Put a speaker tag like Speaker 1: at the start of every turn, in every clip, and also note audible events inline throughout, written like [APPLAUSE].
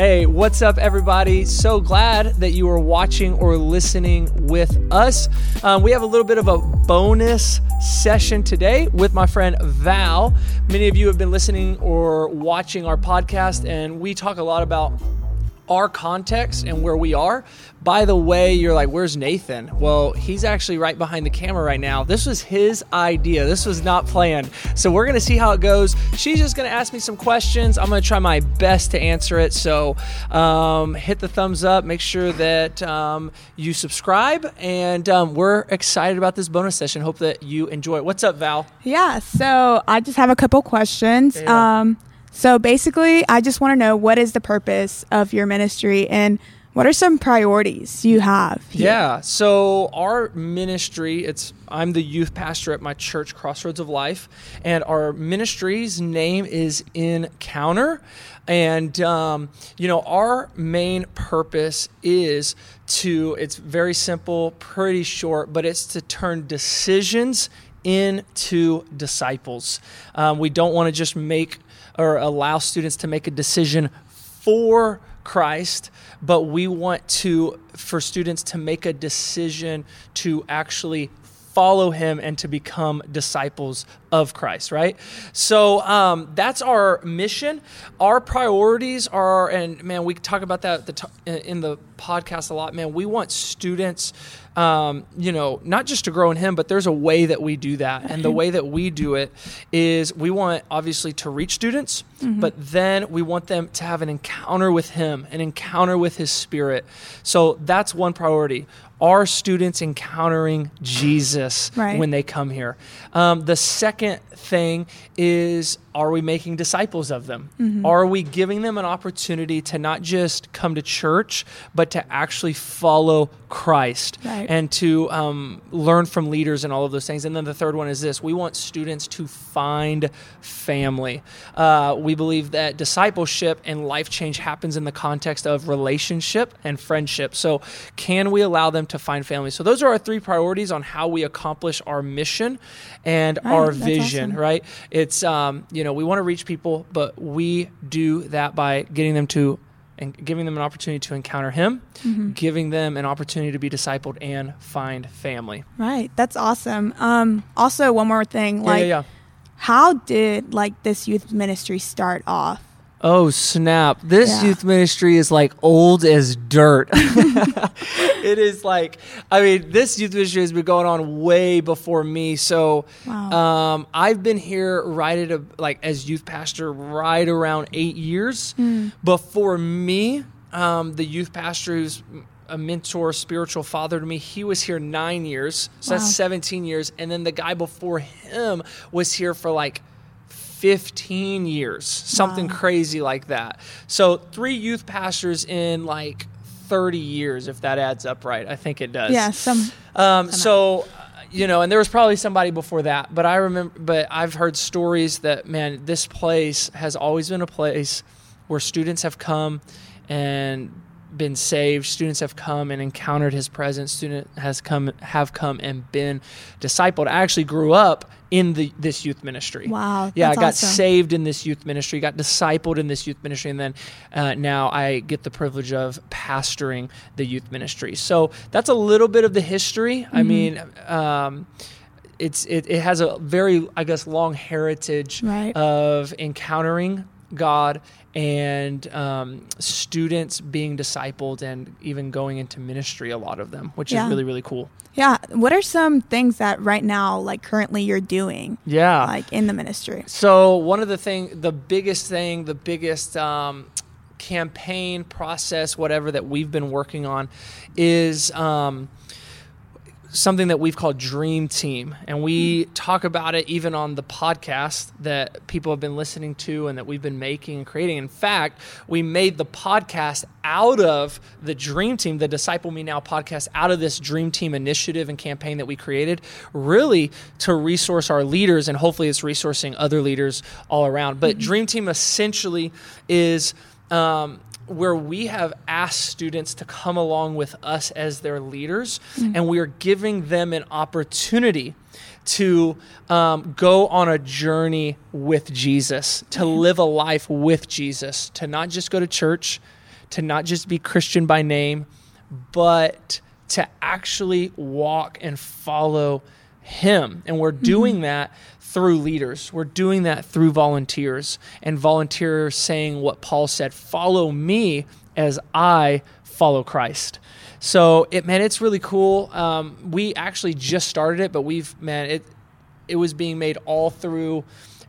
Speaker 1: Hey, what's up, everybody? So glad that you are watching or listening with us. Um, we have a little bit of a bonus session today with my friend Val. Many of you have been listening or watching our podcast, and we talk a lot about our context and where we are. By the way, you're like, where's Nathan? Well, he's actually right behind the camera right now. This was his idea. This was not planned. So we're going to see how it goes. She's just going to ask me some questions. I'm going to try my best to answer it. So um, hit the thumbs up. Make sure that um, you subscribe. And um, we're excited about this bonus session. Hope that you enjoy it. What's up, Val?
Speaker 2: Yeah, so I just have a couple questions.
Speaker 1: Yeah.
Speaker 2: Um, so basically, I just want to know what is the purpose of your ministry and what are some priorities you have? here?
Speaker 1: Yeah. So our ministry, it's I'm the youth pastor at my church, Crossroads of Life, and our ministry's name is Encounter. And um, you know, our main purpose is to. It's very simple, pretty short, but it's to turn decisions into disciples. Um, we don't want to just make or allow students to make a decision for Christ, but we want to for students to make a decision to actually follow him and to become disciples of Christ, right? So um, that's our mission. Our priorities are, and man, we talk about that in the podcast a lot. Man, we want students, um, you know, not just to grow in Him, but there's a way that we do that, and the way that we do it is we want obviously to reach students, but then we want them to have an encounter with Him, an encounter with His Spirit. So that's one priority. Are students encountering Jesus
Speaker 2: Right.
Speaker 1: when they come here? Um, the second thing is are we making disciples of them?
Speaker 2: Mm-hmm.
Speaker 1: Are we giving them an opportunity to not just come to church, but to actually follow Christ
Speaker 2: Right.
Speaker 1: and to um, learn from leaders and all of those things? And then the third one is this we want students to find family. Uh, we believe that discipleship and life change happens in the context of relationship and friendship. So, can we allow them to find family? So, those are our three priorities on how we accomplish our mission and
Speaker 2: Right,
Speaker 1: our
Speaker 2: that's
Speaker 1: vision,
Speaker 2: awesome.
Speaker 1: right? It's, um, you know, we want to reach people, but we do that by getting them to and giving them an opportunity to encounter Him,
Speaker 2: Mm-hmm.
Speaker 1: giving them an opportunity to be discipled and find family.
Speaker 2: Right, that's awesome. Um, also, one more thing, like,
Speaker 1: yeah, yeah, yeah.
Speaker 2: how did like this youth ministry start off?
Speaker 1: Oh snap! This
Speaker 2: Yeah.
Speaker 1: youth ministry is like old as dirt. [LAUGHS] [LAUGHS] it is like, I mean, this youth ministry has been going on way before me. So,
Speaker 2: Wow.
Speaker 1: um, I've been here right at a like as youth pastor right around eight years.
Speaker 2: Hmm.
Speaker 1: Before me, um, the youth pastor who's a mentor, spiritual father to me, he was here nine years. So
Speaker 2: Wow.
Speaker 1: that's seventeen years, and then the guy before him was here for like 15 years, something
Speaker 2: Wow.
Speaker 1: crazy like that. So, three youth pastors in like 30 years, if that adds up right. I think it does.
Speaker 2: Yeah, some.
Speaker 1: Um, so, uh, you know, and there was probably somebody before that, but I remember, but I've heard stories that, man, this place has always been a place where students have come and been saved students have come and encountered his presence student has come have come and been discipled i actually grew up in the this youth ministry
Speaker 2: Wow,
Speaker 1: yeah i got
Speaker 2: awesome.
Speaker 1: saved in this youth ministry got discipled in this youth ministry and then uh, now i get the privilege of pastoring the youth ministry so that's a little bit of the history i
Speaker 2: Mm-hmm.
Speaker 1: mean um, it's it, it has a very i guess long heritage
Speaker 2: Right.
Speaker 1: of encountering god and um, students being discipled and even going into ministry a lot of them which
Speaker 2: Yeah.
Speaker 1: is really really cool
Speaker 2: Yeah, what are some things that right now, like currently, you're doing,
Speaker 1: yeah
Speaker 2: like in the ministry?
Speaker 1: So one of the thing, the biggest thing, the biggest um, campaign process, whatever that we've been working on, is um, something that we've called Dream Team, and we talk about it even on the podcast that people have been listening to and that we've been making and creating. In fact, we made the podcast out of the Dream Team, the Disciple Me Now podcast, out of this Dream Team initiative and campaign that we created, really to resource our leaders, and hopefully it's resourcing other leaders all around. But Dream Team essentially is. Um, where we have asked students to come along with us as their leaders, and we are giving them an opportunity to um, go on a journey with Jesus, to live a life with Jesus, to not just go to church, to not just be Christian by name, but to actually walk and follow Him. And we're doing mm-hmm. that through leaders. We're doing that through volunteers and volunteers saying what Paul said follow me as I follow Christ. So it man, it's really cool. Um, we actually just started it, but we've man, it it was being made all through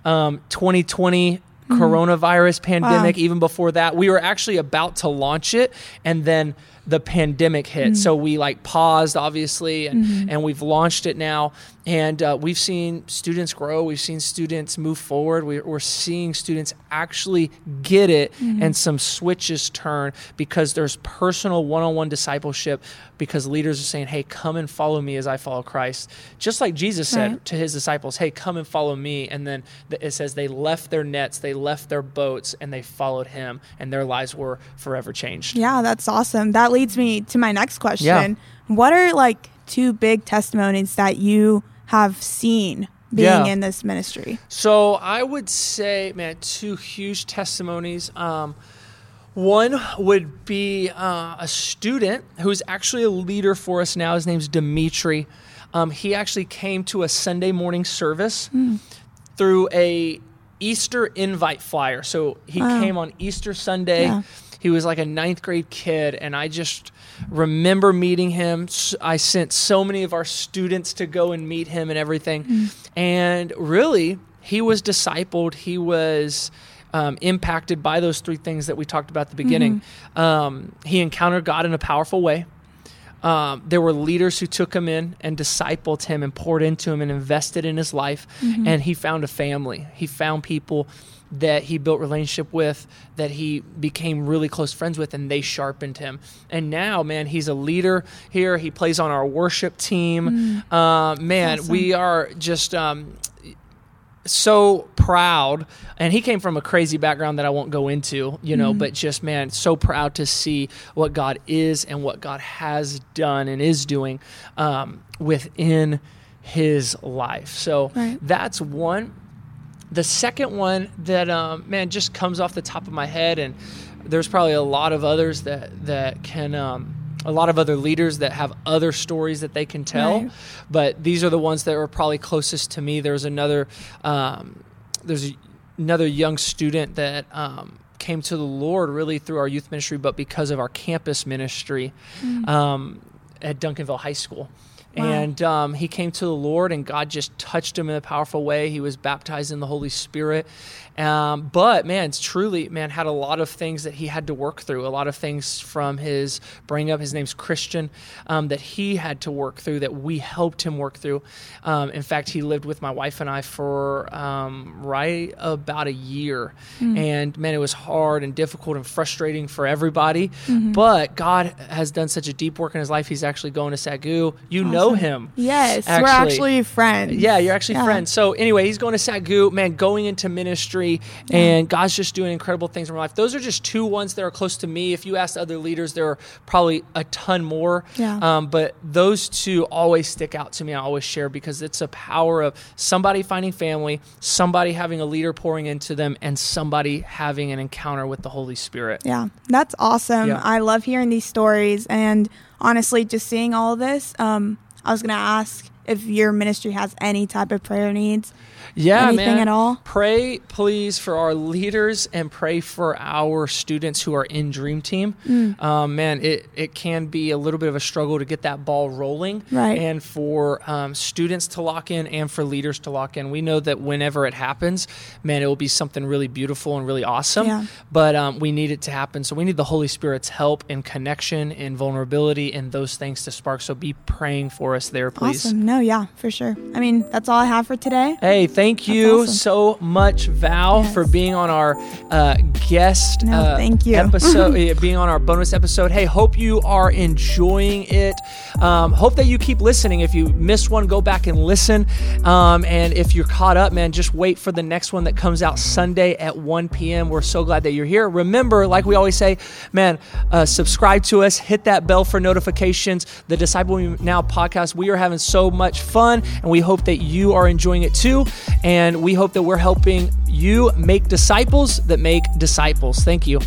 Speaker 1: um, 2020 mm-hmm. coronavirus pandemic. Wow. Even before that, we were actually about to launch it, and then the pandemic hit. Mm-hmm. So we like paused, obviously, and, mm-hmm. and we've launched it now. And uh, we've seen students grow. We've seen students move forward. We, are seeing students actually get it mm-hmm. and some switches turn because there's personal one on one discipleship because leaders are saying, hey, come and follow me as I follow Christ. Just like Jesus said right. to his disciples, hey, come and follow me. And then it says they left their nets, they left their boats, and they followed him, and their lives were forever changed.
Speaker 2: Yeah, that's awesome. That leads me to my next question. Yeah. What are like two big testimonies that you have seen being yeah. in this ministry?
Speaker 1: So I would say, man, two huge testimonies. Um, one would be uh, a student who's actually a leader for us now. His name's Dimitri. Um, he actually came to a Sunday morning service mm. through a Easter invite flyer. So he wow. came on Easter Sunday. Yeah. He was like a ninth grade kid, and I just remember meeting him. I sent so many of our students to go and meet him and everything. Mm. And really, he was discipled. He was. Um, impacted by those three things that we talked about at the beginning. Mm-hmm. Um, he encountered God in a powerful way. Um, there were leaders who took him in and discipled him and poured into him and invested in his life. Mm-hmm. And he found a family. He found people that he built relationship with that he became really close friends with and they sharpened him and now man he's a leader here he plays on our worship team mm. uh, man awesome. we are just um, so proud and he came from a crazy background that I won't go into, you know, mm but just man, so proud to see what God is and what God has done and is doing um, within his life. So right. that's one. The second one that um, man just comes off the top of my head, and there's probably a lot of others that that can. Um, a lot of other leaders that have other stories that they can tell, right. but these are the ones that were probably closest to me. There's another, um, there's another young student that um, came to the Lord really through our youth ministry, but because of our campus ministry mm-hmm. um, at Duncanville High School. Wow. And um, he came to the Lord, and God just touched him in a powerful way. He was baptized in the Holy Spirit. Um, but man, it's truly, man, had a lot of things that he had to work through, a lot of things from his bring up. His name's Christian, um, that he had to work through, that we helped him work through. Um, in fact, he lived with my wife and I for um, right about a year. Mm-hmm. And man, it was hard and difficult and frustrating for everybody. Mm-hmm. But God has done such a deep work in his life. He's actually going to SAGU. You awesome. know him.
Speaker 2: Yes, actually. we're actually friends.
Speaker 1: Yeah, you're actually yeah. friends. So anyway, he's going to SAGU, man, going into ministry and God's just doing incredible things in my life. Those are just two ones that are close to me. If you ask other leaders, there are probably a ton more. Yeah. Um, but those two always stick out to me. I always share because it's a power of somebody finding family, somebody having a leader pouring into them, and somebody having an encounter with the Holy Spirit.
Speaker 2: Yeah, that's awesome. Yeah. I love hearing these stories. And honestly, just seeing all of this, um, I was going to ask if your ministry has any type of prayer needs.
Speaker 1: Yeah,
Speaker 2: Anything
Speaker 1: man.
Speaker 2: at all?
Speaker 1: Pray, please, for our leaders and pray for our students who are in Dream Team. Mm. Um, man, it, it can be a little bit of a struggle to get that ball rolling.
Speaker 2: Right.
Speaker 1: And for um, students to lock in and for leaders to lock in. We know that whenever it happens, man, it will be something really beautiful and really awesome. Yeah. But um, we need it to happen. So we need the Holy Spirit's help and connection, and vulnerability, and those things to spark. So be praying for us there, please.
Speaker 2: Awesome. No, yeah, for sure. I mean, that's all I have for today.
Speaker 1: Hey, thank you awesome. so much, Val, yes. for being on our uh, guest
Speaker 2: no,
Speaker 1: uh,
Speaker 2: thank you.
Speaker 1: episode, [LAUGHS] being on our bonus episode. Hey, hope you are enjoying it. Um, hope that you keep listening. If you missed one, go back and listen. Um, and if you're caught up, man, just wait for the next one that comes out Sunday at 1 p.m. We're so glad that you're here. Remember, like we always say, man, uh, subscribe to us, hit that bell for notifications. The Disciple Now podcast, we are having so much fun, and we hope that you are enjoying it too. And we hope that we're helping you make disciples that make disciples. Thank you.